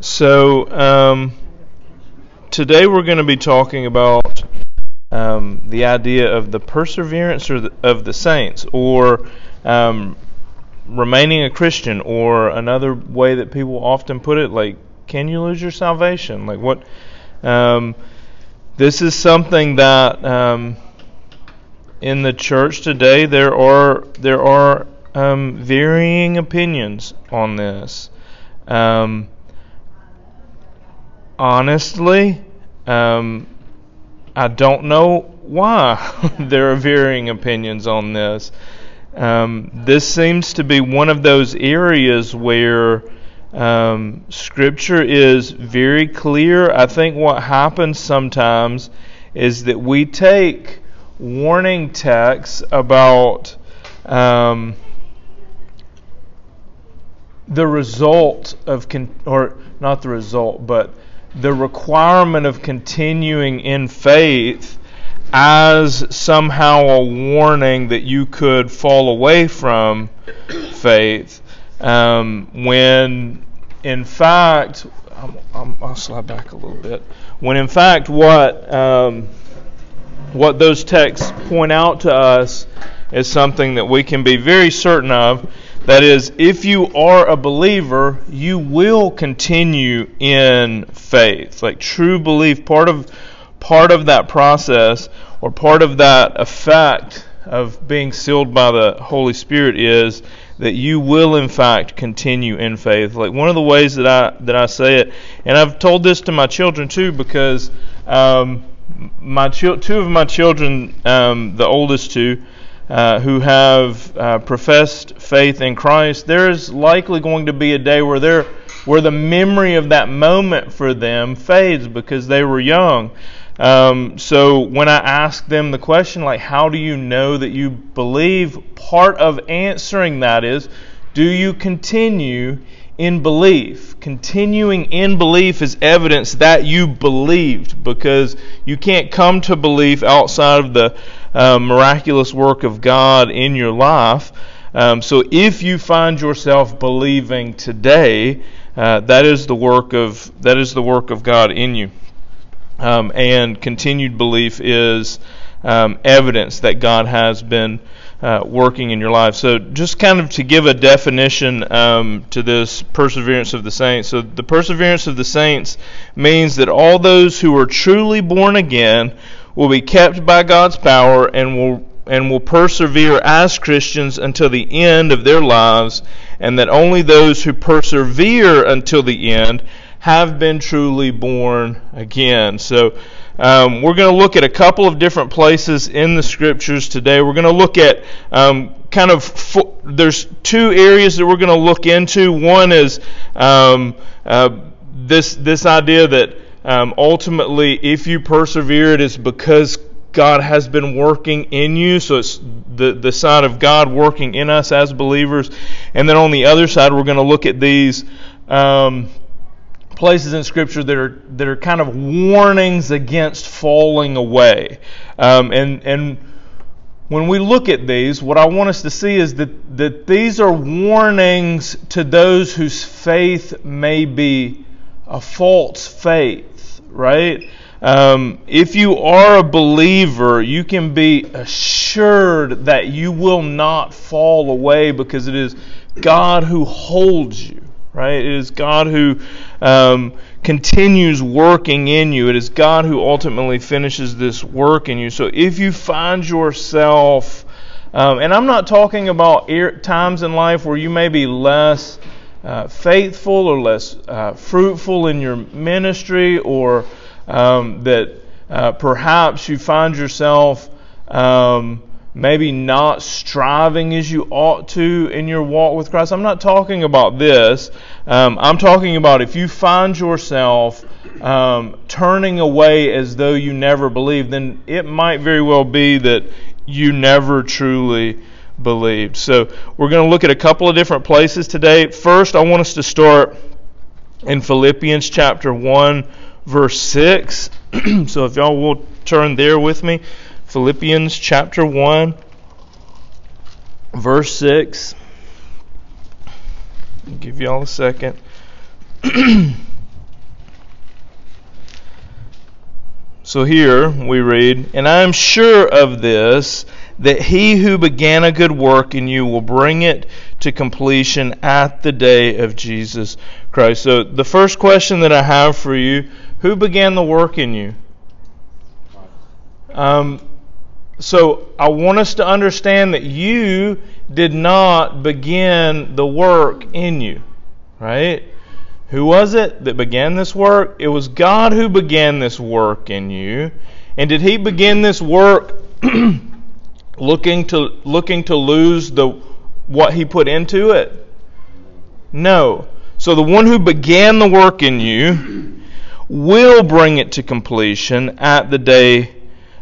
So, um, today we're going to be talking about um, the idea of the perseverance the, of the saints, or um, remaining a Christian, or another way that people often put it, like, can you lose your salvation? Like, what? Um, this is something that um, in the church today there are there are um, varying opinions on this. Um, honestly, um, I don't know why there are varying opinions on this. Um, this seems to be one of those areas where um, Scripture is very clear. I think what happens sometimes is that we take warning texts about um, the result of, con- or not the result, but the requirement of continuing in faith as somehow a warning that you could fall away from faith um, when in fact i will slide back a little bit. When in fact what um, what those texts point out to us is something that we can be very certain of that is, if you are a believer, you will continue in faith. Like true belief, part of part of that process or part of that effect of being sealed by the Holy Spirit is that you will in fact continue in faith. Like one of the ways that I that I say it, and I've told this to my children too, because um, my two of my children, um, the oldest two, uh, who have uh, professed faith in Christ, there is likely going to be a day where they where the memory of that moment for them fades because they were young. Um, so when I ask them the question, like, how do you know that you believe? Part of answering that is, do you continue in belief? Continuing in belief is evidence that you believed because you can't come to belief outside of the uh, miraculous work of God in your life. Um, so if you find yourself believing today, uh, that is the work of that is the work of God in you. Um, and continued belief is um, evidence that God has been uh, working in your life. So, just kind of to give a definition um, to this perseverance of the saints. So, the perseverance of the saints means that all those who are truly born again will be kept by God's power and will and will persevere as Christians until the end of their lives, and that only those who persevere until the end have been truly born again. So, um, we're going to look at a couple of different places in the scriptures today. We're going to look at um, kind of fo- there's two areas that we're going to look into. One is um, uh, this this idea that um, ultimately, if you persevere, it is because God has been working in you. So it's the, the side of God working in us as believers. And then on the other side, we're going to look at these um, places in Scripture that are that are kind of warnings against falling away. Um, and and when we look at these, what I want us to see is that that these are warnings to those whose faith may be a false faith right? Um, if you are a believer, you can be assured that you will not fall away because it is God who holds you, right? It is God who um, continues working in you. It is God who ultimately finishes this work in you. So if you find yourself, um, and I'm not talking about times in life where you may be less uh, faithful or less uh, fruitful in your ministry, or um, that uh, perhaps you find yourself um, maybe not striving as you ought to in your walk with Christ. I'm not talking about this. Um, I'm talking about if you find yourself um, turning away as though you never believed, then it might very well be that you never truly believed. So we're going to look at a couple of different places today. First, I want us to start in Philippians chapter 1, verse 6. so if y'all will turn there with me, Philippians chapter 1, verse 6. I'll give y'all a second. so here we read, And I am sure of this that he who began a good work in you will bring it to completion at the day of Jesus Christ. So the first question that I have for you who began the work in you? Um, so I want us to understand that you did not begin the work in you, right? Who was it that began this work? It was God who began this work in you. And did he begin this work looking to looking to lose the what he put into it? No. So the one who began the work in you will bring it to completion at the day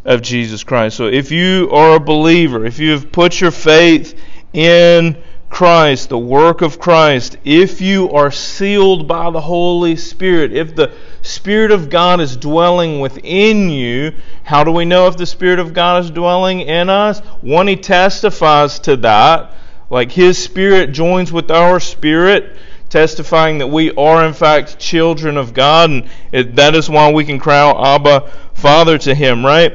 of Jesus Christ. So if you are a believer, if you have put your faith in Christ, the work of Christ, if you are sealed by the Holy Spirit, if the Spirit of God is dwelling within you, how do we know if the Spirit of God is dwelling in us? One, He testifies to that. Like His Spirit joins with our spirit, testifying that we are, in fact, children of God. And it, that is why we can cry out, Abba, Father to Him, right?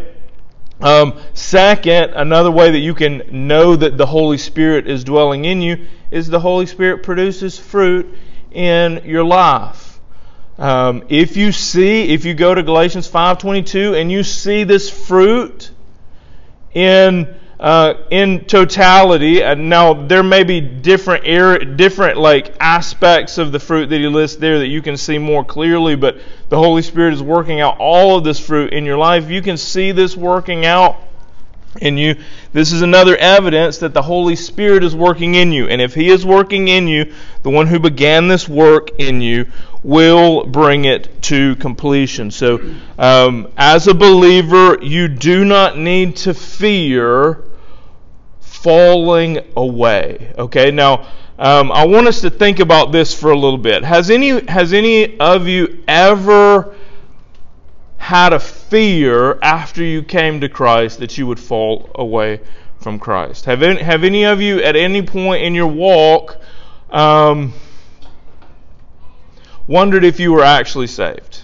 Um, second, another way that you can know that the Holy Spirit is dwelling in you is the Holy Spirit produces fruit in your life. Um, if you see, if you go to Galatians 5:22 and you see this fruit in uh, in totality. And now there may be different area, different like aspects of the fruit that he lists there that you can see more clearly, but the Holy Spirit is working out all of this fruit in your life. You can see this working out in you. This is another evidence that the Holy Spirit is working in you. And if He is working in you, the one who began this work in you will bring it to completion. So, um, as a believer, you do not need to fear falling away. Okay, now um, I want us to think about this for a little bit. Has any has any of you ever had a fear after you came to Christ that you would fall away from Christ? Have any, have any of you at any point in your walk um, wondered if you were actually saved?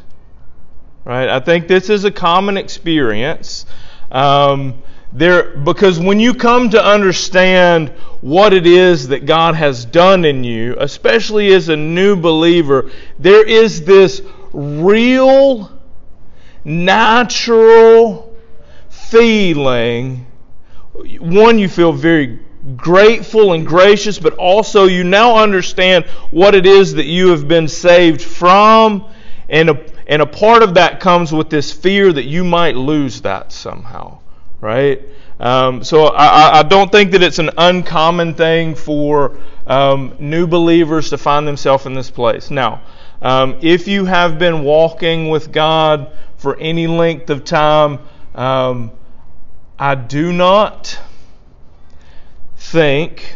Right? I think this is a common experience. Um, there because when you come to understand what it is that God has done in you, especially as a new believer, there is this real natural feeling one you feel very grateful and gracious, but also you now understand what it is that you have been saved from and a, and a part of that comes with this fear that you might lose that somehow right? Um, so I, I, don't think that it's an uncommon thing for um, new believers to find themselves in this place. Now, um, if you have been walking with God for any length of time, um, I do not think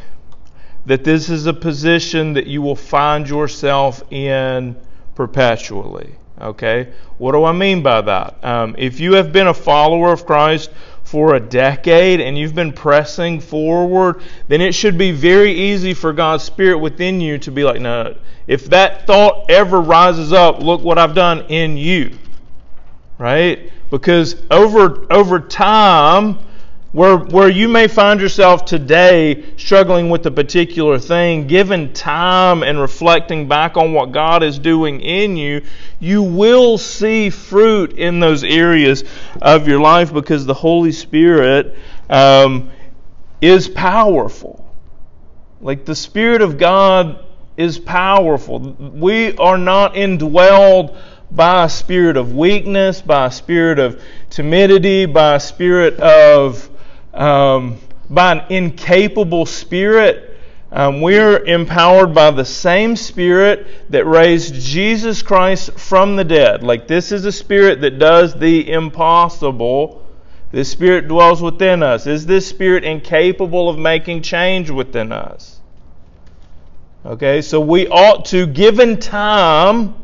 that this is a position that you will find yourself in perpetually. Okay? What do I mean by that? Um, if you have been a follower of Christ for a decade and you've been pressing forward, then it should be very easy for God's Spirit within you to be like, no, if that thought ever rises up, look what I've done in you. Right? Because over over time, where, where you may find yourself today struggling with a particular thing, given time and reflecting back on what God is doing in you, you will see fruit in those areas of your life because the Holy Spirit um, is powerful. Like the Spirit of God is powerful. We are not indwelled by a spirit of weakness, by a spirit of timidity, by a spirit of um, by an incapable spirit. Um, we're empowered by the same spirit that raised Jesus Christ from the dead. Like this is a spirit that does the impossible. This spirit dwells within us. Is this spirit incapable of making change within us? Okay, so we ought to, given time,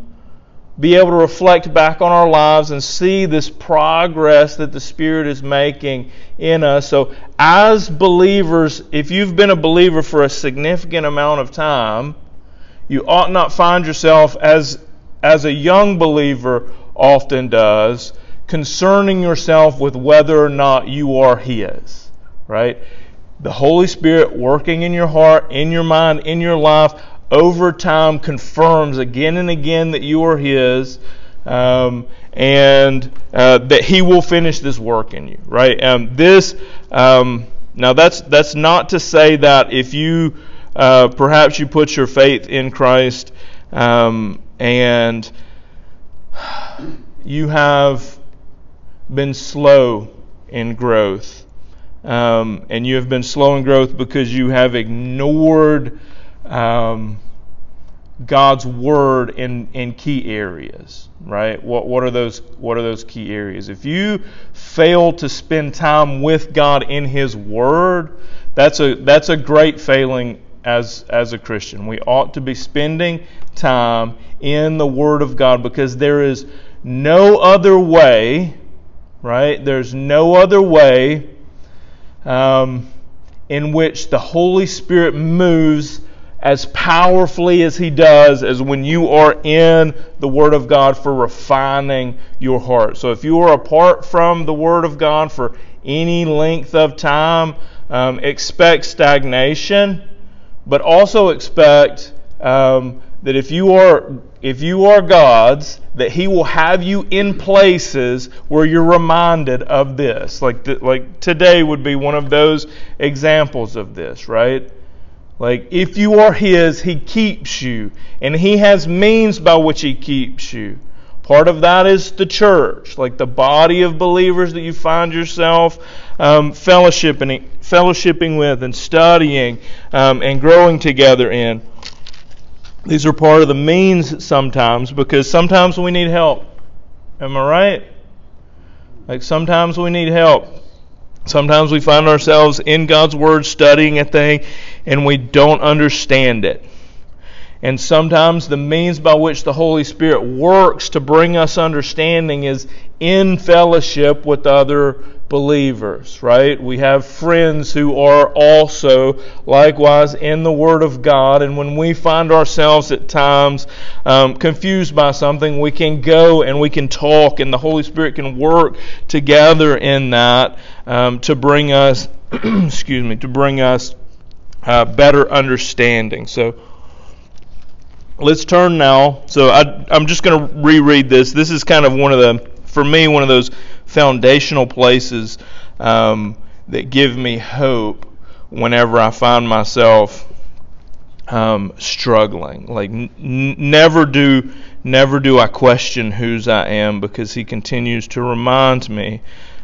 be able to reflect back on our lives and see this progress that the Spirit is making in us. So, as believers, if you've been a believer for a significant amount of time, you ought not find yourself as as a young believer often does, concerning yourself with whether or not you are His, right? The Holy Spirit working in your heart, in your mind, in your life, over time confirms again and again that you are His. Um, and uh, that He will finish this work in you, right? Um, this um, now that's that's not to say that if you uh, perhaps you put your faith in Christ um, and you have been slow in growth. Um, and you have been slow in growth because you have ignored um, God's word in, in key areas, right? What, what are those what are those key areas? If you fail to spend time with God in His Word, that's a that's a great failing as as a Christian. We ought to be spending time in the Word of God because there is no other way, right? There's no other way um, in which the Holy Spirit moves as powerfully as He does as when you are in the Word of God for refining your heart. So if you are apart from the Word of God for any length of time, um, expect stagnation, but also expect um, that if you are if you are God's, that He will have you in places where you're reminded of this. Like the, like today would be one of those examples of this, right? Like if you are His, He keeps you, and He has means by which He keeps you. Part of that is the church, like the body of believers that you find yourself um, fellowshipping, fellowshipping with and studying um, and growing together in. These are part of the means sometimes because sometimes we need help. Am I right? Like sometimes we need help. Sometimes we find ourselves in God's Word studying a thing and we don't understand it. And sometimes the means by which the Holy Spirit works to bring us understanding is in fellowship with other believers, right? We have friends who are also likewise in the Word of God, and when we find ourselves at times um, confused by something, we can go and we can talk, and the Holy Spirit can work together in that um, to bring us, excuse me, to bring us uh, better understanding. So let's turn now. So I, I'm just going to reread this. This is kind of one of the, for me, one of those foundational places um, that give me hope whenever I find myself um, struggling. Like n- never do, never do I question whose I am because He continues to remind me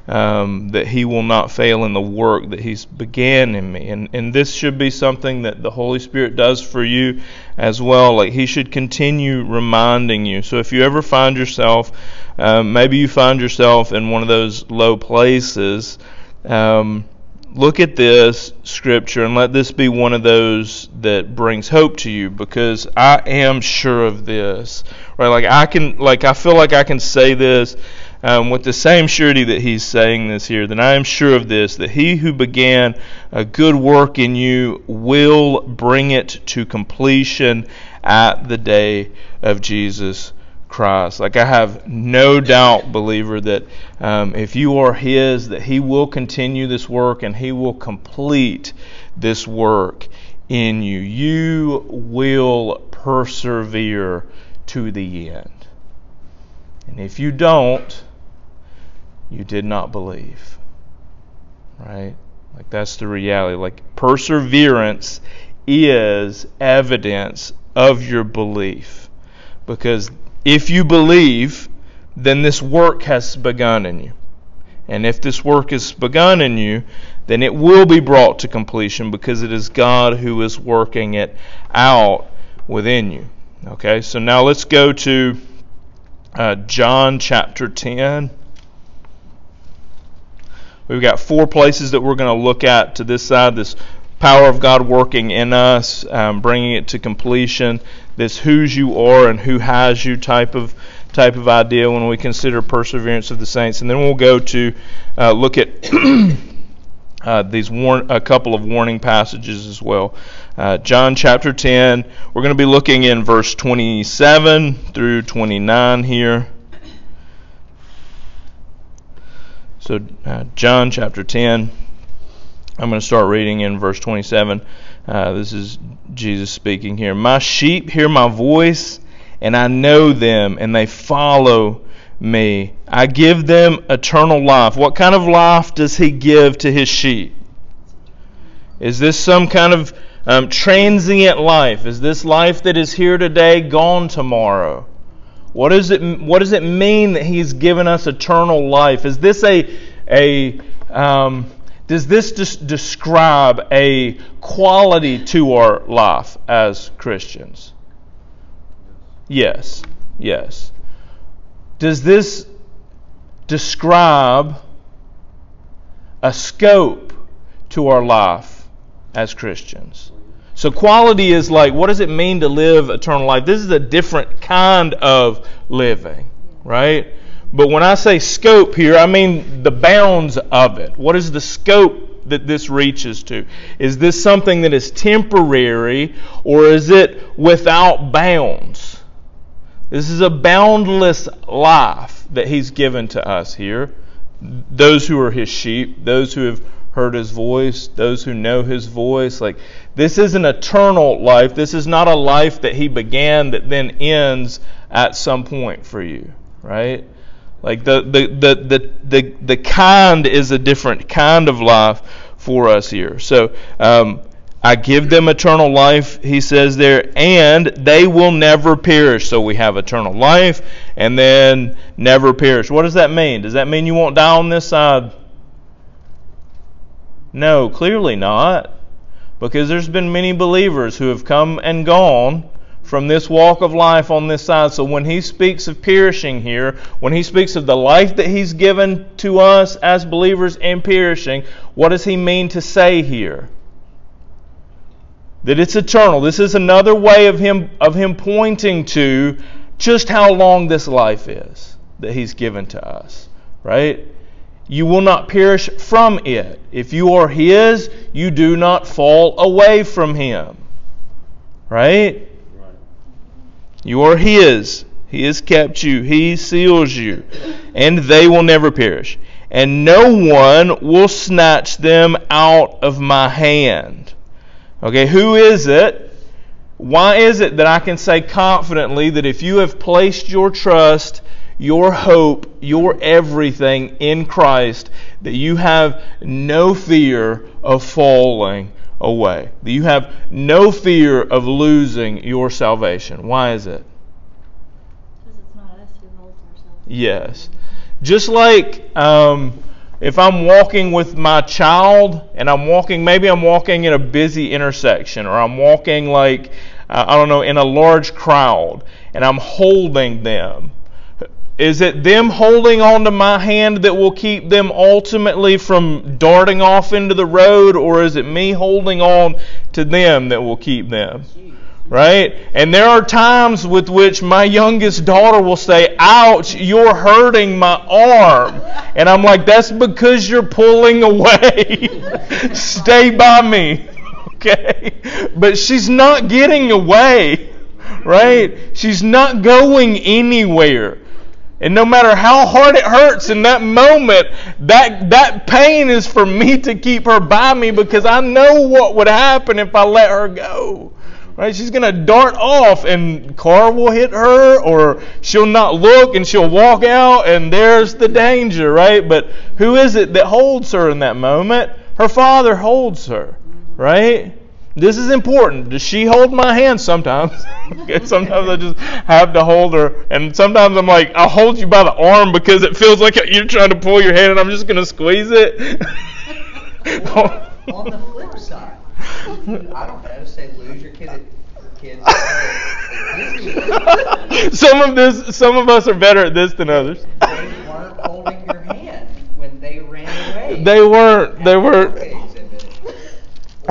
um, that He will not fail in the work that He's began in me. And and this should be something that the Holy Spirit does for you as well. Like He should continue reminding you. So if you ever find yourself, um, maybe you find yourself in one of those low places. Um, look at this scripture and let this be one of those that brings hope to you because I am sure of this. Right? Like I can like I feel like I can say this um, with the same surety that he's saying this here, then I am sure of this, that he who began a good work in you will bring it to completion at the day of Jesus Christ. Like I have no doubt, believer, that um, if you are His, that He will continue this work and He will complete this work in you. You will persevere to the end. And if you don't, you did not believe. Right? Like that's the reality. Like perseverance is evidence of your belief. Because if you believe, then this work has begun in you. And if this work has begun in you, then it will be brought to completion because it is God who is working it out within you. Okay, so now let's go to uh, John chapter 10. We've got four places that we're going to look at to this side this power of God working in us, um, bringing it to completion, this whose you are and who has you type of type of idea when we consider perseverance of the saints. And then we'll go to uh, look at uh, these warn- a couple of warning passages as well. Uh, John chapter 10, we're going to be looking in verse 27 through 29 here. So, uh, John chapter 10, I'm going to start reading in verse 27. Uh, this is Jesus speaking here. My sheep hear my voice, and I know them, and they follow me. I give them eternal life. What kind of life does he give to his sheep? Is this some kind of um, transient life? Is this life that is here today, gone tomorrow? What does it What does it mean that He's given us eternal life? Is this a a um, does this just describe a quality to our life as Christians? Yes, yes. Does this describe a scope to our life as Christians? So quality is like, what does it mean to live eternal life? This is a different kind of living, right? But when I say scope here, I mean the bounds of it. What is the scope that this reaches to? Is this something that is temporary or is it without bounds? This is a boundless life that He's given to us here. Those who are His sheep, those who have heard his voice, those who know his voice. Like, this is an eternal life. This is not a life that he began that then ends at some point for you, right? Like, the, the, the, the, the, the kind is a different kind of life for us here. So, um, I give them eternal life, he says there, and they will never perish. So we have eternal life and then never perish. What does that mean? Does that mean you won't die on this side? No, clearly not. Because there's been many believers who have come and gone from this walk of life on this side. So when he speaks of perishing here, when he speaks of the life that he's given to us as believers and perishing, what does he mean to say here? That it's eternal. This is another way of him of him pointing to just how long this life is that he's given to us, right? You will not perish from it. If you are His, you do not fall away from Him. Right? You are His. He has kept you. He seals you. And they will never perish. And no one will snatch them out of my hand. Okay, who is it? Why is it that I can say confidently that if you have placed your trust your hope, your everything in Christ, that you have no fear of falling away, that you have no fear of losing your salvation. Why is it? Because it's not us who holds ourselves. Yes. Just like um, if I'm walking with my child and I'm walking, maybe I'm walking in a busy intersection or I'm walking like, I don't know, in a large crowd and I'm holding them is it them holding on to my hand that will keep them ultimately from darting off into the road, or is it me holding on to them that will keep them? Right? And there are times with which my youngest daughter will say, Ouch, you're hurting my arm. And I'm like, That's because you're pulling away. Stay by me. Okay? But she's not getting away. Right? She's not going anywhere. And no matter how hard it hurts in that moment, that, that pain is for me to keep her by me because I know what would happen if I let her go. Right? She's going to dart off and car will hit her or she'll not look and she'll walk out and there's the danger, right? But who is it that holds her in that moment? Her father holds her, right? This is important. Does she hold my hand sometimes? sometimes I just have to hold her, and sometimes I'm like, I'll hold you by the arm because it feels like you're trying to pull your hand, and I'm just going to squeeze it. on the flip side, I don't know, say lose your kid at kids. some of this, some of us are better at this than others. They weren't holding your hand when they ran away. They weren't. They weren't.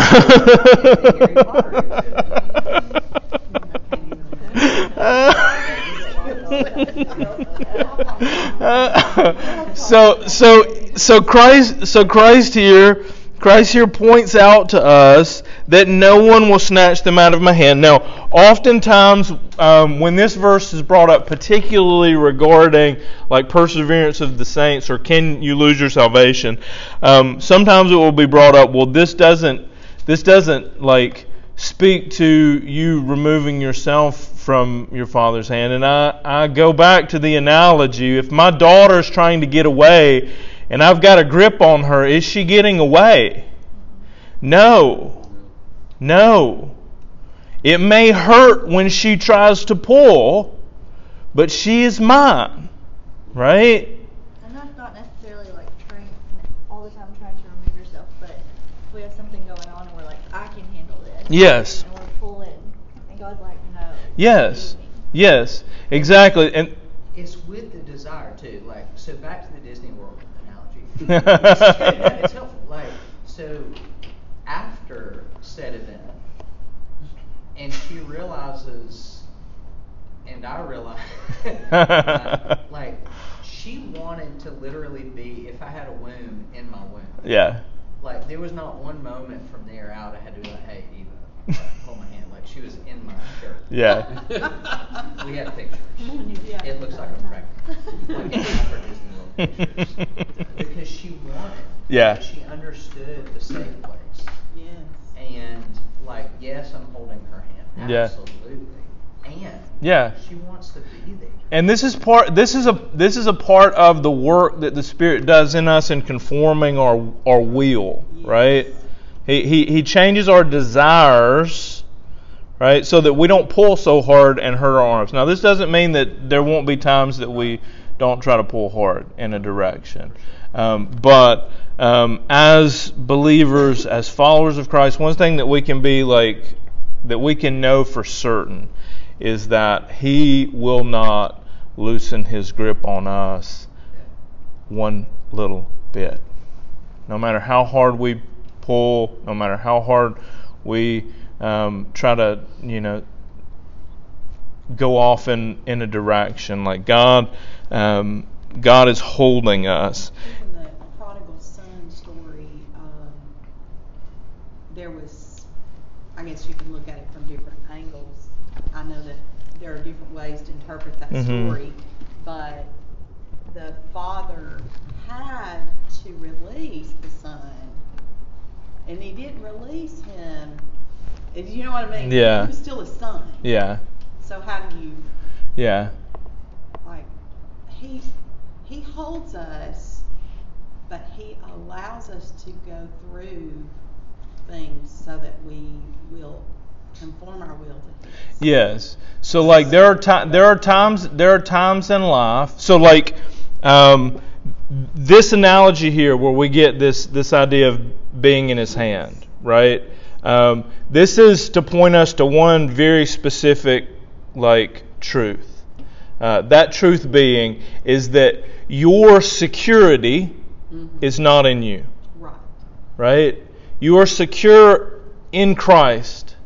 so so so Christ so Christ here Christ here points out to us that no one will snatch them out of my hand. Now, oftentimes um, when this verse is brought up, particularly regarding like perseverance of the saints or can you lose your salvation, um, sometimes it will be brought up. Well, this doesn't this doesn't like speak to you removing yourself from your father's hand. And I, I go back to the analogy if my daughter's trying to get away and I've got a grip on her, is she getting away? No. No. It may hurt when she tries to pull, but she is mine. Right? And that's not necessarily like trying all the time trying to remove yourself, but if we have something going on and we're like, I can handle this. Yes. And we're pulling, and God's like, no. Yes. Yes. Exactly. And It's with the desire too. Like so, back to the Disney World analogy. it's helpful. Like so, after said event, and she realizes, and I realize, uh, like she wanted to literally be. If I had a womb in my womb, yeah. like there was not one moment from there out I had to be like, hey Eva, like, hold my hand. Like she was in my shirt. Yeah. We have pictures. Yeah. It looks like I'm pregnant. Like in for Disney World pictures. Because she wanted. Yeah. She understood the safe place. Yes. And like, yes, I'm holding her hand. Yeah. Absolutely. And Yeah. she wants to be there. And this is part this is a this is a part of the work that the Spirit does in us in conforming our our will, right? He he he changes our desires, right? So that we don't pull so hard and hurt our arms. Now this doesn't mean that there won't be times that we don't try to pull hard in a direction. Um, but um, as believers, as followers of Christ, one thing that we can be like that we can know for certain is that He will not loosen His grip on us one little bit. No matter how hard we pull, no matter how hard we um, try to, you know, go off in, in a direction, like God, um, God is holding us. Even the prodigal son story, um, there was, I guess you can look at it from different angles. I know that there are different ways to interpret that Mhm. story, but the father had to release the son, and he didn't release him. If you know what I mean? Yeah. He was still his son. Yeah, So how do you yeah, like he he holds us but he allows us to go through things so that we will conform our will to his yes. So like there are there are times there are times in life. So like um, this analogy here, where we get this this idea of being in His hand, right? Um, this is to point us to one very specific like truth. Uh, that truth being is that your security Mhm. is not in you, right right? You are secure in Christ.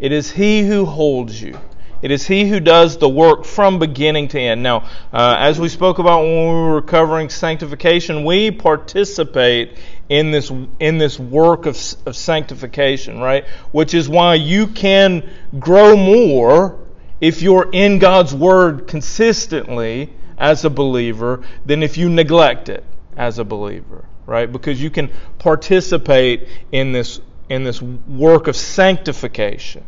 It is He who holds you. It is He who does the work from beginning to end. Now, uh, as we spoke about when we were covering sanctification, we participate in this in this work of, of sanctification, right? Which is why you can grow more if you're in God's Word consistently as a believer than if you neglect it as a believer, right? Because you can participate in this in this work of sanctification,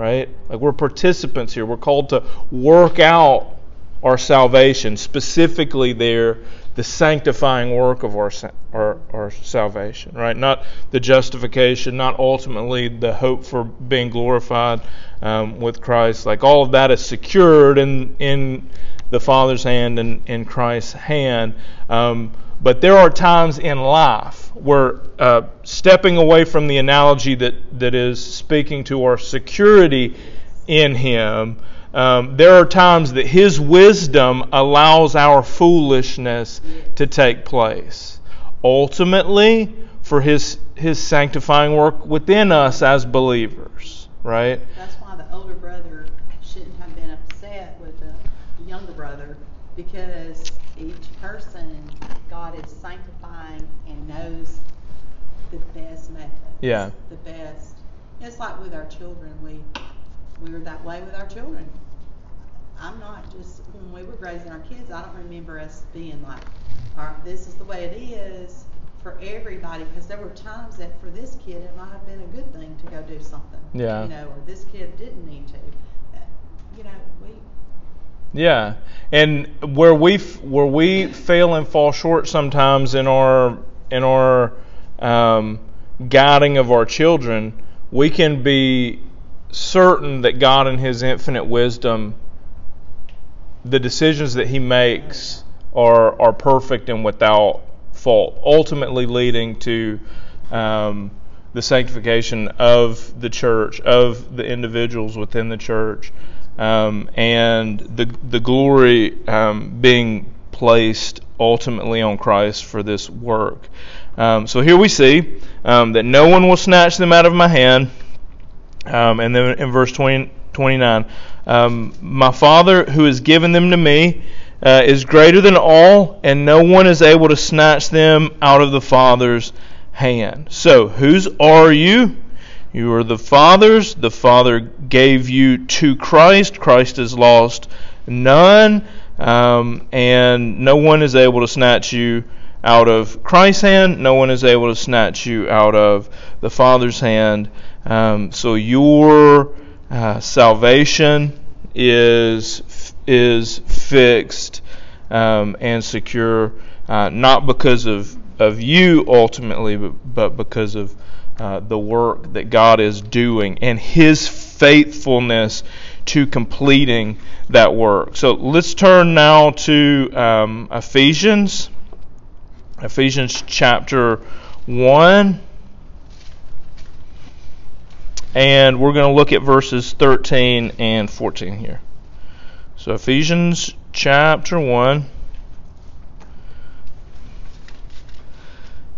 right? Like we're participants here. We're called to work out our salvation, specifically there the sanctifying work of our, our our salvation, right? Not the justification, not ultimately the hope for being glorified um, with Christ. Like all of that is secured in in the Father's hand and in Christ's hand. Um, but there are times in life where uh, stepping away from the analogy that, that is speaking to our security in Him, um, there are times that His wisdom allows our foolishness to take place. Ultimately, for His, his sanctifying work within us as believers, right? that's why the older brother shouldn't have been upset with the younger brother because each person God is sanctifying and knows the best method Yeah. the best. It's like with our children. We we were that way with our children. I'm not just when we were raising our kids. I don't remember us being like, "All right, this is the way it is." For everybody, because there were times that for this kid it might have been a good thing to go do something. Yeah. You know, or this kid didn't need to. Uh, You know, we Yeah, and where we where we fail and fall short sometimes in our in our um, guiding of our children, we can be certain that God, in His infinite wisdom, the decisions that He makes are are perfect and without fault, ultimately leading to um, the sanctification of the church, of the individuals within the church, um, and the the glory um, being placed ultimately on Christ for this work. Um, so here we see um, that no one will snatch them out of my hand. And then in verse 20, 29, um, my Father who has given them to me uh, is greater than all, and no one is able to snatch them out of the Father's hand. So, whose are you? You are the Father's. The Father gave you to Christ. Christ has lost none, um, and no one is able to snatch you out of Christ's hand. No one is able to snatch you out of the Father's hand. Um, so your uh, salvation is is fixed um, and secure, uh, not because of of you ultimately, but, but because of uh, the work that God is doing and His faithfulness to completing that work. So let's turn now to um, Ephesians, Ephesians chapter one. And we're going to look at verses 13 and 14 here. So, Ephesians chapter 1,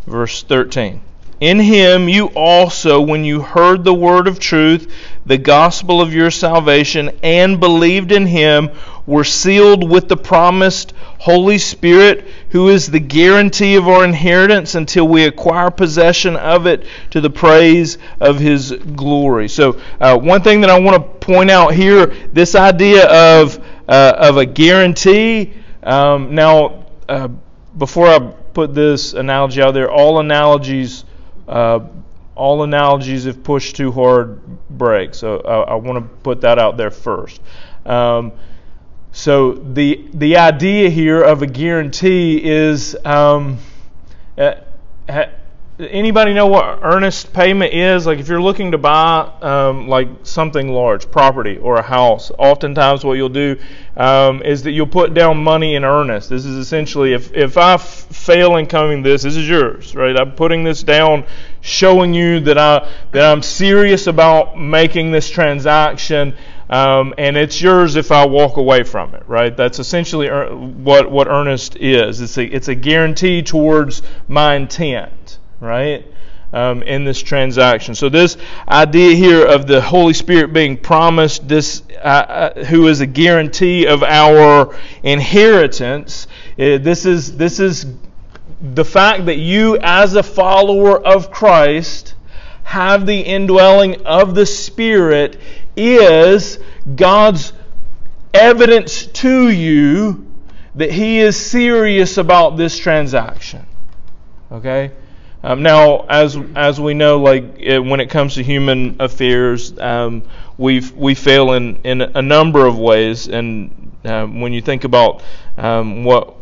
verse 13. In him you also, when you heard the word of truth, the gospel of your salvation, and believed in him, were sealed with the promised Holy Spirit, who is the guarantee of our inheritance until we acquire possession of it to the praise of his glory. So, uh, one thing that I want to point out here this idea of, uh, of a guarantee. Um, now, uh, before I put this analogy out there, all analogies. Uh, all analogies, if pushed too hard, break. So I, I want to put that out there first. Um, so the the idea here of a guarantee is um, uh, anybody know what earnest payment is? Like if you're looking to buy um, like something large, property or a house, oftentimes what you'll do um, is that you'll put down money in earnest. This is essentially if if I f- fail in coming this, this is yours, right? I'm putting this down, showing you that I that I'm serious about making this transaction. Um, and it's yours if I walk away from it, right? That's essentially er- what what earnest is. It's a it's a guarantee towards my intent, right? Um, in this transaction. So this idea here of the Holy Spirit being promised, this uh, uh, who is a guarantee of our inheritance. Uh, this is this is the fact that you, as a follower of Christ, have the indwelling of the Spirit is God's evidence to you that He is serious about this transaction. Okay? Um, now, as as we know, like it, when it comes to human affairs, um, we we fail in in a number of ways. And um, when you think about um, what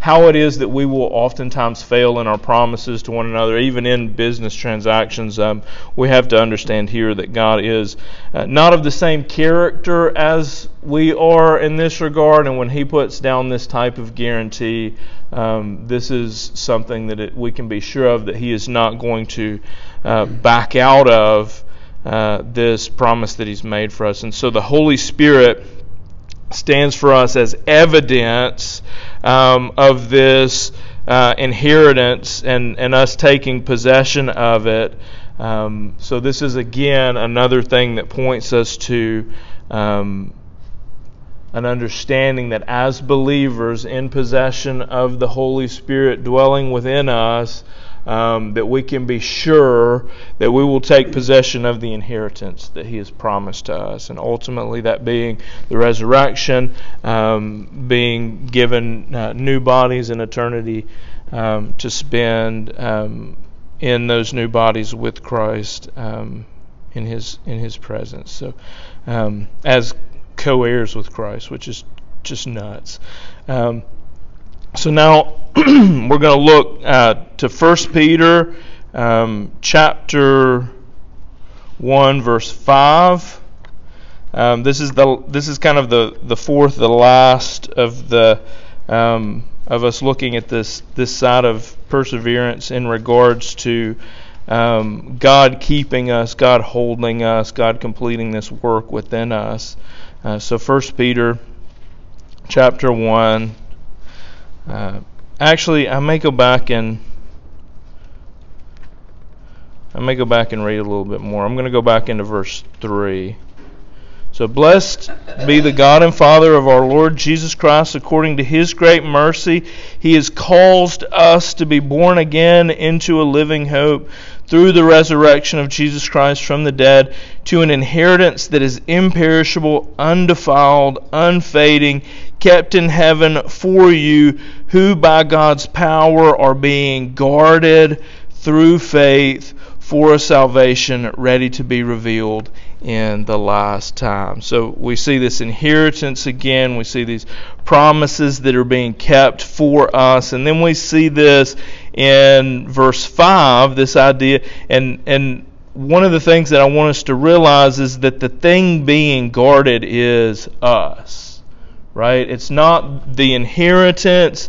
how it is that we will oftentimes fail in our promises to one another, even in business transactions, um, we have to understand here that God is uh, not of the same character as we are in this regard. And when He puts down this type of guarantee, um, this is something that it, we can be sure of that He is not going to uh, back out of uh, this promise that He's made for us. And so the Holy Spirit stands for us as evidence um, of this uh, inheritance and, and us taking possession of it. Um, so, this is again another thing that points us to um, an understanding that as believers in possession of the Holy Spirit dwelling within us, um, that we can be sure that we will take possession of the inheritance that He has promised to us, and ultimately that being the resurrection, um, being given uh, new bodies in eternity um, to spend um, in those new bodies with Christ um, in His in His presence. So, um, as co-heirs with Christ, which is just nuts. so now we're going to look uh, to 1 Peter um, chapter 1, verse 5. Um, this is the this is kind of the, the fourth, the last of the um, of us looking at this this side of perseverance in regards to um, God keeping us, God holding us, God completing this work within us. Uh, so, First Peter chapter one. Uh, Actually, I may go back and I may go back and read a little bit more. I'm going to go back into verse 3. So, blessed be the God and Father of our Lord Jesus Christ, according to his great mercy. He has caused us to be born again into a living hope through the resurrection of Jesus Christ from the dead to an inheritance that is imperishable, undefiled, unfading, kept in heaven for you, who by God's power are being guarded through faith for a salvation ready to be revealed in the last time. So we see this inheritance again. We see these promises that are being kept for us. And then we see this in verse 5, this idea. And, and one of the things that I want us to realize is that the thing being guarded is us right? It's not the inheritance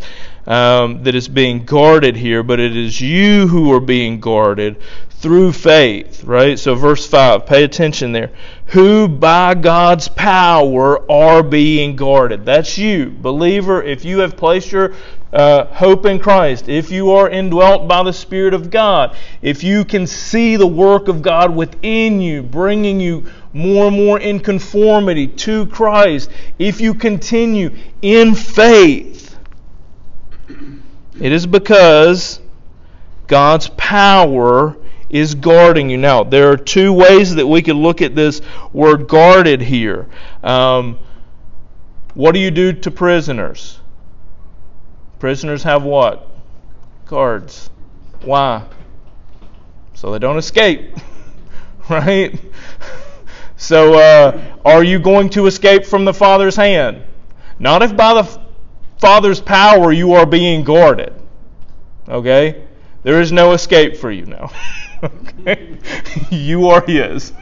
um, that is being guarded here, but it is you who are being guarded through faith, right? So, verse 5, pay attention there. Who by God's power are being guarded. That's you, believer. If you have placed your uh, hope in Christ, if you are indwelt by the Spirit of God, if you can see the work of God within you, bringing you more and more in conformity to Christ, if you continue in faith, it is because God's power is guarding you. Now, there are two ways that we could look at this word guarded here. Um, what do you do to prisoners? Prisoners have what? Guards. Why? So they don't escape. right? So, uh, are you going to escape from the Father's hand? Not if by the Father's power you are being guarded. Okay? There is no escape for you now. okay? You are His.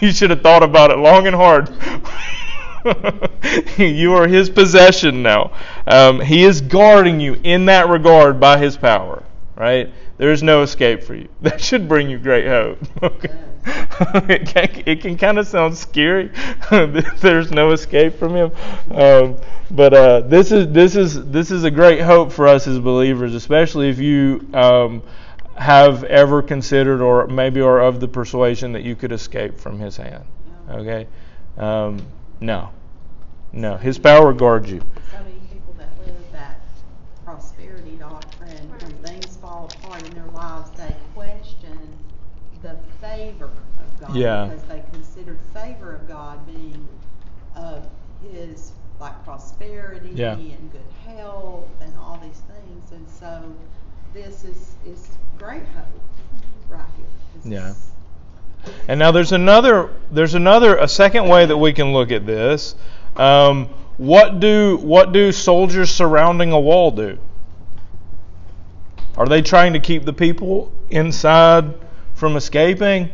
You should have thought about it long and hard. you are His possession now. Um, he is guarding you in that regard by His power. Right? There is no escape for you. That should bring you great hope. Okay? it can, can kind of sound scary. There's no escape from him. Um, but uh, this is this is this is a great hope for us as believers, especially if you um, have ever considered or maybe are of the persuasion that you could escape from His hand. Okay, um, no, no, His power guards you. So many people that live that prosperity doctrine, when things fall apart in their lives, they question the favor of God Yeah. because they considered favor of God being of His like prosperity Yeah. and good health and all these things, and so this is is great hope right here. Yeah. And now there's another there's another a second way that we can look at this. Um, what do what do soldiers surrounding a wall do? Are they trying to keep the people inside from escaping,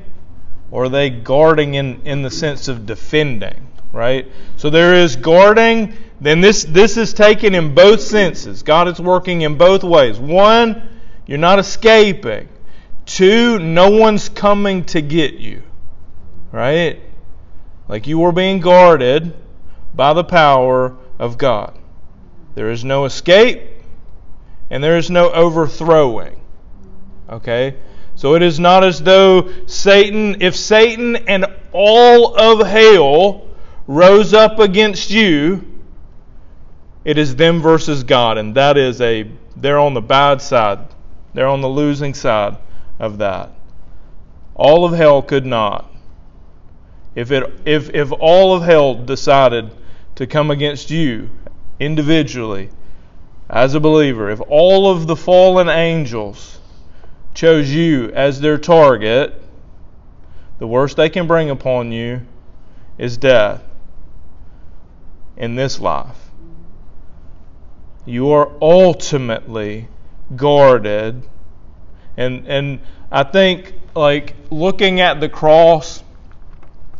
or are they guarding in in the sense of defending? Right. So there is guarding. Then this this is taken in both senses. God is working in both ways. One, you're not escaping. Two, no one's coming to get you. Right? Like you are being guarded by the power of God. There is no escape and there is no overthrowing. Okay? So it is not as though Satan, if Satan and all of hell rose up against you, it is them versus God, and that is a they're on the bad side. They're on the losing side of that. All of hell could not. If it if if all of hell decided to come against you individually as a believer, if all of the fallen angels chose you as their target, the worst they can bring upon you is death in this life. You are ultimately guarded. And and I think like looking at the cross,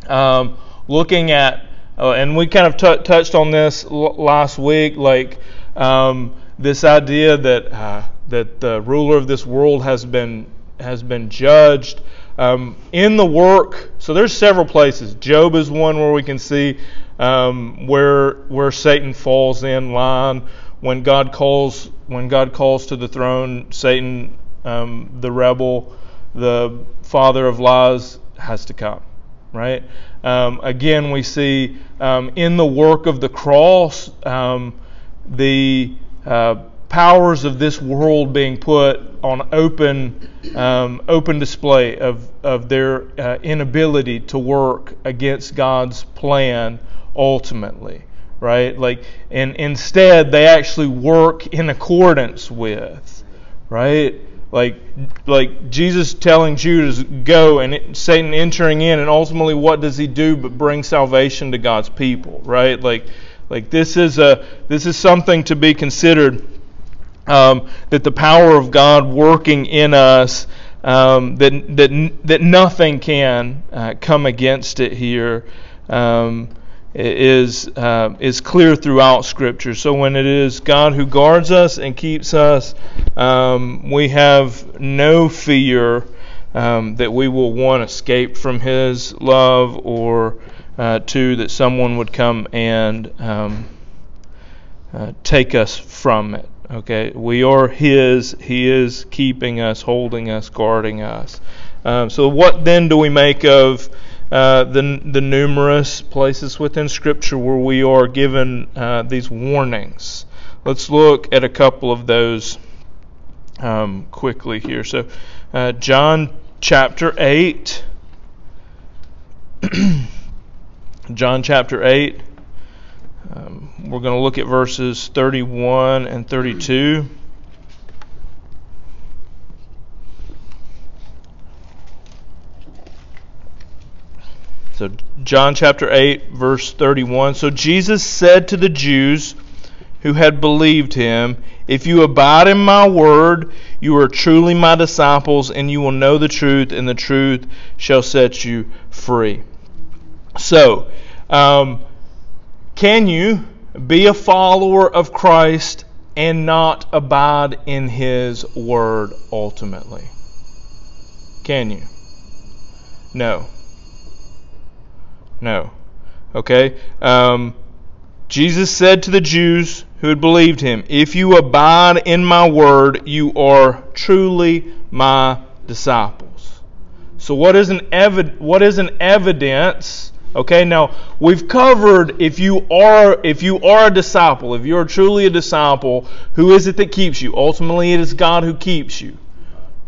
um, looking at, uh, and we kind of t- touched on this l- last week, like um, this idea that uh, that the ruler of this world has been has been judged um, in the work. So there's several places. Job is one where we can see um, where where Satan falls in line when God calls when God calls to the throne. Satan, um, the rebel, the father of lies, has to come. Right. Um, again, we see um, in the work of the cross um, the uh, powers of this world being put on open um, open display of of their uh, inability to work against God's plan ultimately right? Like and instead they actually work in accordance with right? Like like Jesus telling Judas go and it, Satan entering in and ultimately what does he do but bring salvation to God's people right? Like like this is a this is something to be considered um, that the power of God working in us, um, that, that, that nothing can uh, come against it here, um, is, uh, is clear throughout Scripture. So when it is God who guards us and keeps us, um, we have no fear um, that we will, one, escape from His love, or uh, two, that someone would come and um, uh, take us from it. Okay, we are His. He is keeping us, holding us, guarding us. Um, so, what then do we make of uh, the the numerous places within Scripture where we are given uh, these warnings? Let's look at a couple of those um, quickly here. So, uh, John chapter eight. John chapter eight. Um, we're going to look at verses 31 and 32. So, John chapter 8, verse 31. So, Jesus said to the Jews who had believed him, If you abide in my word, you are truly my disciples, and you will know the truth, and the truth shall set you free. So, um, can you be a follower of Christ and not abide in His Word ultimately? Can you? No. No. Okay? Um, Jesus said to the Jews who had believed him, If you abide in my word, you are truly my disciples. So, what is an, evi- what is an evidence? Okay, now we've covered if you are if you are a disciple, if you're truly a disciple, who is it that keeps you? Ultimately, it is God who keeps you.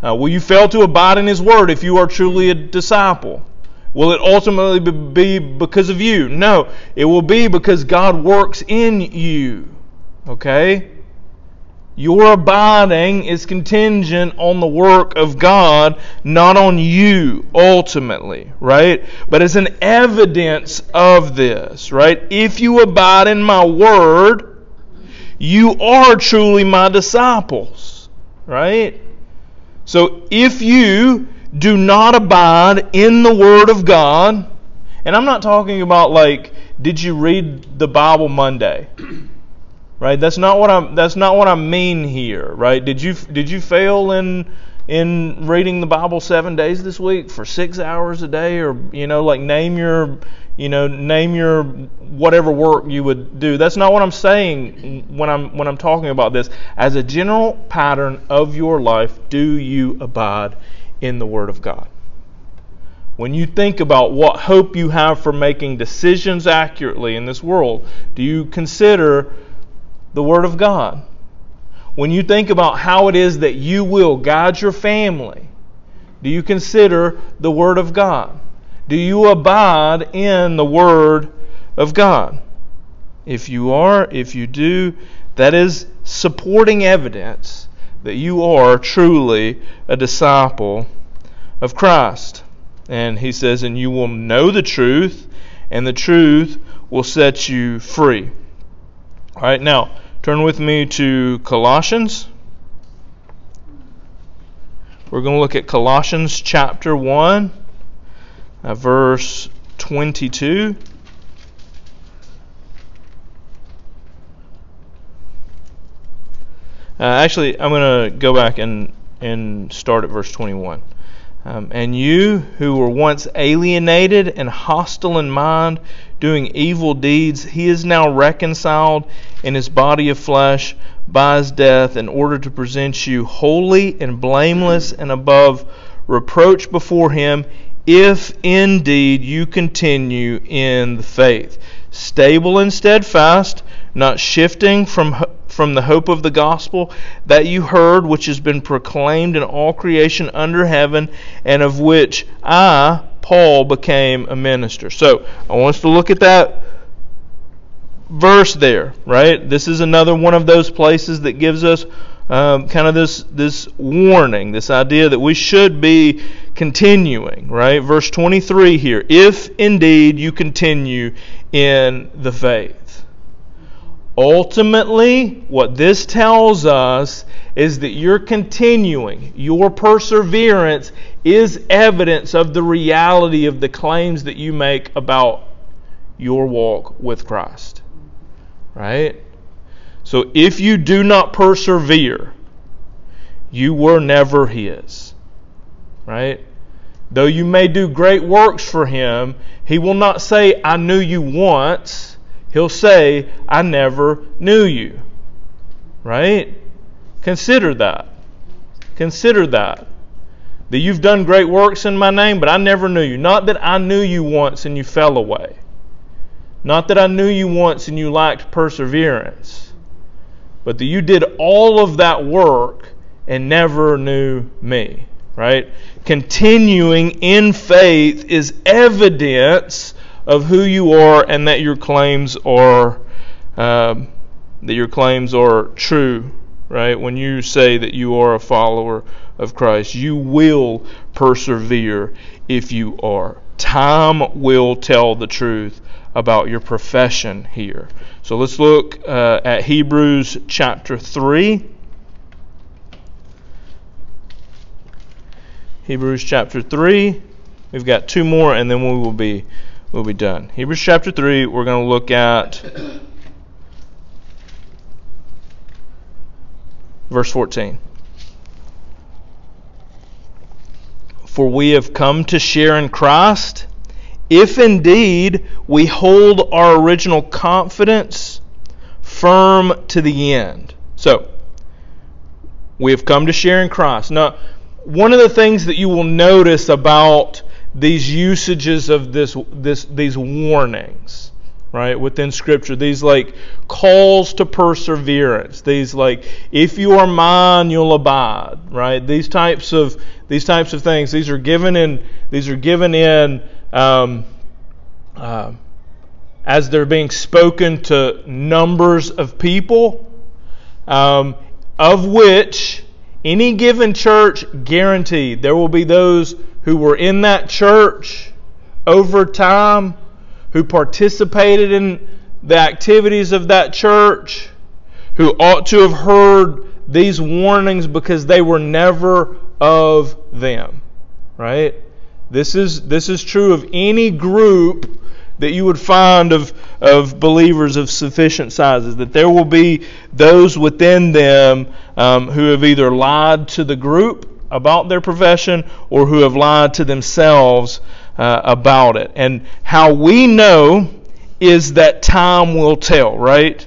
Uh, will you fail to abide in His word if you are truly a disciple? Will it ultimately be because of you? No, it will be because God works in you. Okay? Your abiding is contingent on the work of God, not on you ultimately, right? But as an evidence of this, right? If you abide in my word, you are truly my disciples, right? So if you do not abide in the word of God, and I'm not talking about like, did you read the Bible Monday? Right? That's not what I'm. That's not what I mean here, right? Did you did you fail in in reading the Bible seven days this week for six hours a day, or you know, like name your you know name your whatever work you would do. That's not what I'm saying when I'm when I'm talking about this. As a general pattern of your life, do you abide in the Word of God? When you think about what hope you have for making decisions accurately in this world, do you consider the Word of God? When you think about how it is that you will guide your family, do you consider the Word of God? Do you abide in the Word of God? If you are, if you do, that is supporting evidence that you are truly a disciple of Christ. And he says, and you will know the truth, and the truth will set you free. All right, now turn with me to Colossians. We're going to look at Colossians chapter 1, uh, verse 22. Uh, actually, I'm going to go back and, and start at verse 21. Um, and you who were once alienated and hostile in mind, doing evil deeds, he is now reconciled in his body of flesh by his death in order to present you holy and blameless and above reproach before him, if indeed you continue in the faith, stable and steadfast, not shifting from from the hope of the gospel that you heard, which has been proclaimed in all creation under heaven, and of which I, Paul, became a minister. So I want us to look at that verse there, right? This is another one of those places that gives us um, kind of this this warning, this idea that we should be continuing, right? Verse 23 here, if indeed you continue in the faith. Ultimately, what this tells us is that you're continuing, your perseverance is evidence of the reality of the claims that you make about your walk with Christ. Right? So if you do not persevere, you were never His. Right? Though you may do great works for Him, He will not say, I knew you once he'll say, I never knew you. Right? Consider that. Consider that. That you've done great works in my name, but I never knew you. Not that I knew you once and you fell away. Not that I knew you once and you lacked perseverance. But that you did all of that work and never knew me. Right? Continuing in faith is evidence of who you are and that your claims are um, that your claims are true right? When you say that you are a follower of christ you will persevere if you are. Time will tell the truth about your profession here. So let's look uh, at hebrews chapter 3 hebrews chapter 3 we've got two more and then we will be we'll be done. Hebrews chapter 3, we're going to look at verse 14. For we have come to share in Christ, if indeed we hold our original confidence firm to the end. So, we have come to share in Christ. Now, one of the things that you will notice about these usages of this this these warnings right within scripture these like calls to perseverance these like if you are mine you'll abide right these types of these types of things these are given in these are given in um, uh, as they're being spoken to numbers of people um, of which any given church guaranteed there will be those who were in that church over time, who participated in the activities of that church, who ought to have heard these warnings because they were never of them. Right? This is this is true of any group that you would find of, of believers of sufficient sizes, that there will be those within them um, who have either lied to the group about their profession or who have lied to themselves uh, about it. And how we know is that time will tell, right?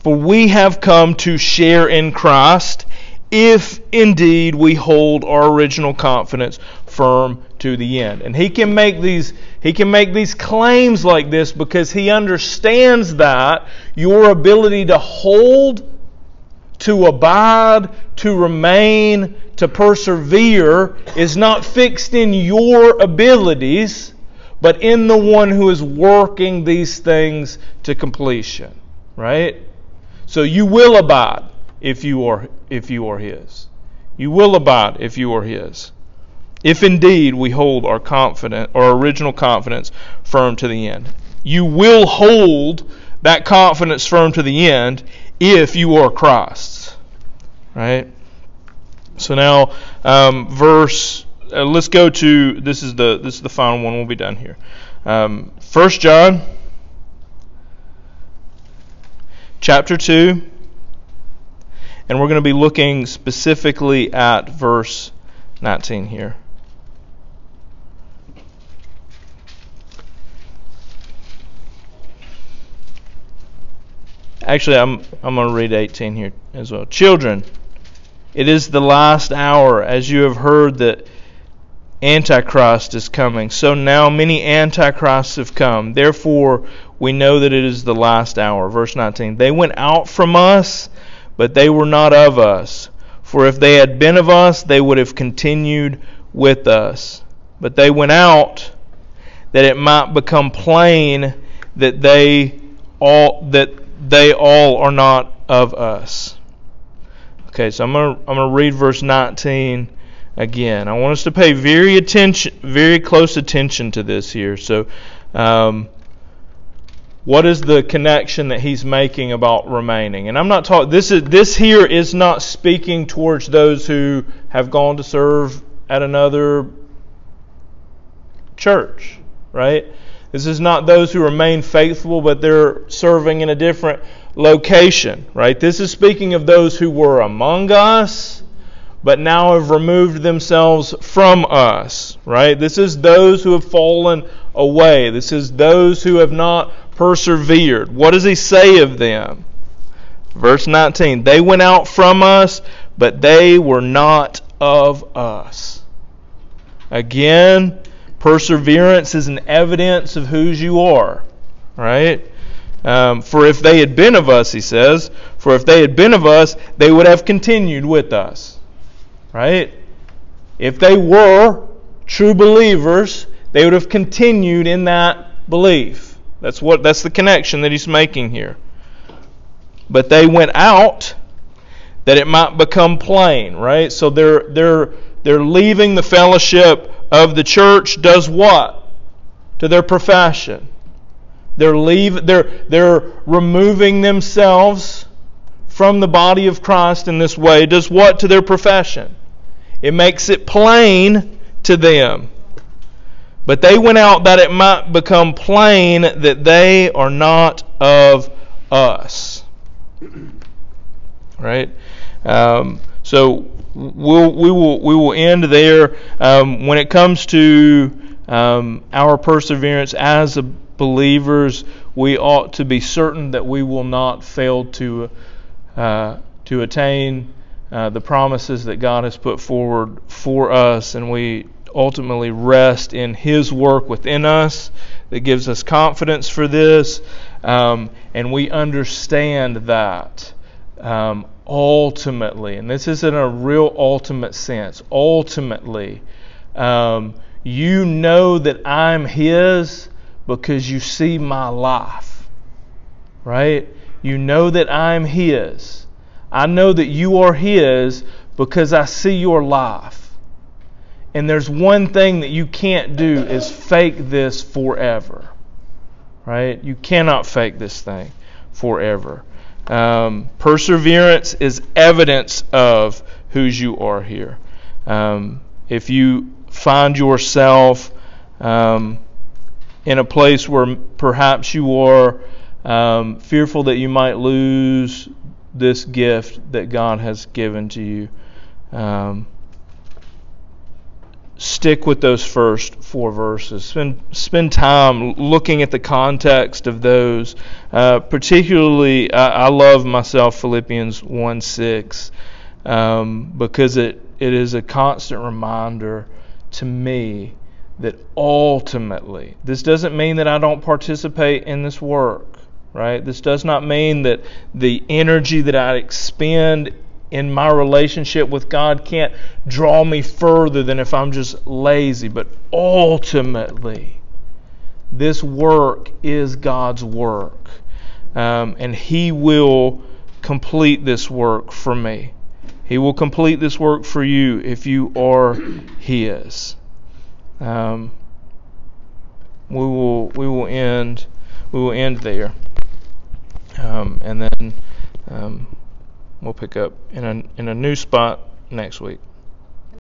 For we have come to share in Christ if indeed we hold our original confidence firm to the end. And he can make these he can make these claims like this because he understands that your ability to hold to abide, to remain, to persevere is not fixed in your abilities, but in the one who is working these things to completion. Right? So you will abide if you are if you are his. You will abide if you are his. If indeed we hold our confident our original confidence firm to the end. You will hold that confidence firm to the end if you are Christ's. Right? So now, um, verse. Uh, let's go to this is the this is the final one. We'll be done here. Um, First John, chapter two, and we're going to be looking specifically at verse 19 here. Actually, I'm I'm going to read 18 here as well. Children, it is the last hour, as you have heard that Antichrist is coming. So now many antichrists have come. Therefore, we know that it is the last hour. Verse 19. They went out from us, but they were not of us. For if they had been of us, they would have continued with us. But they went out that it might become plain that they all that they all are not of us. Okay, so I'm I'm gonna read verse 19 again. I want us to pay very attention, very close attention to this here. So, um, what is the connection that he's making about remaining? And I'm not talking. This is this here is not speaking towards those who have gone to serve at another church, right? This is not those who remain faithful, but they're serving in a different location, right? This is speaking of those who were among us, but now have removed themselves from us, right? This is those who have fallen away. This is those who have not persevered. What does he say of them? Verse 19 They went out from us, but they were not of us. Again, perseverance is an evidence of whose you are, right? Um, for if they had been of us, he says, for if they had been of us, they would have continued with us. Right? If they were true believers, they would have continued in that belief. That's what that's the connection that he's making here. But they went out that it might become plain, right? So they're they're they're leaving the fellowship of the church does what? To their profession. They're leave they're they're removing themselves from the body of Christ in this way. Does what to their profession? It makes it plain to them. But they went out that it might become plain that they are not of us. Right? Um, so we'll, we will we will end there. Um, when it comes to um, our perseverance as believers, we ought to be certain that we will not fail to uh, to attain uh, the promises that God has put forward for us, and we ultimately rest in His work within us that gives us confidence for this, um, and we understand that. Um, ultimately, and this is in a real ultimate sense, ultimately, um, you know that I'm His because you see my life. Right? You know that I'm His. I know that you are His because I see your life. And there's one thing that you can't do is fake this forever. Right? You cannot fake this thing forever. Um, perseverance is evidence of whose you are here. Um, if you find yourself um, in a place where perhaps you are um, fearful that you might lose this gift that God has given to you. Stick with those first four verses. Spend spend time looking at the context of those. Uh, particularly, I, I, love myself Philippians one six um, because it it is a constant reminder to me that ultimately, this doesn't mean that I don't participate in this work, right? This does not mean that the energy that I expend in my relationship with God can't draw me further than if I'm just lazy. But ultimately, this work is God's work. Um, and He will complete this work for me. He will complete this work for you if you are His. Um, we will we will end we will end there, um, and then um, we'll pick up in a in a new spot next week.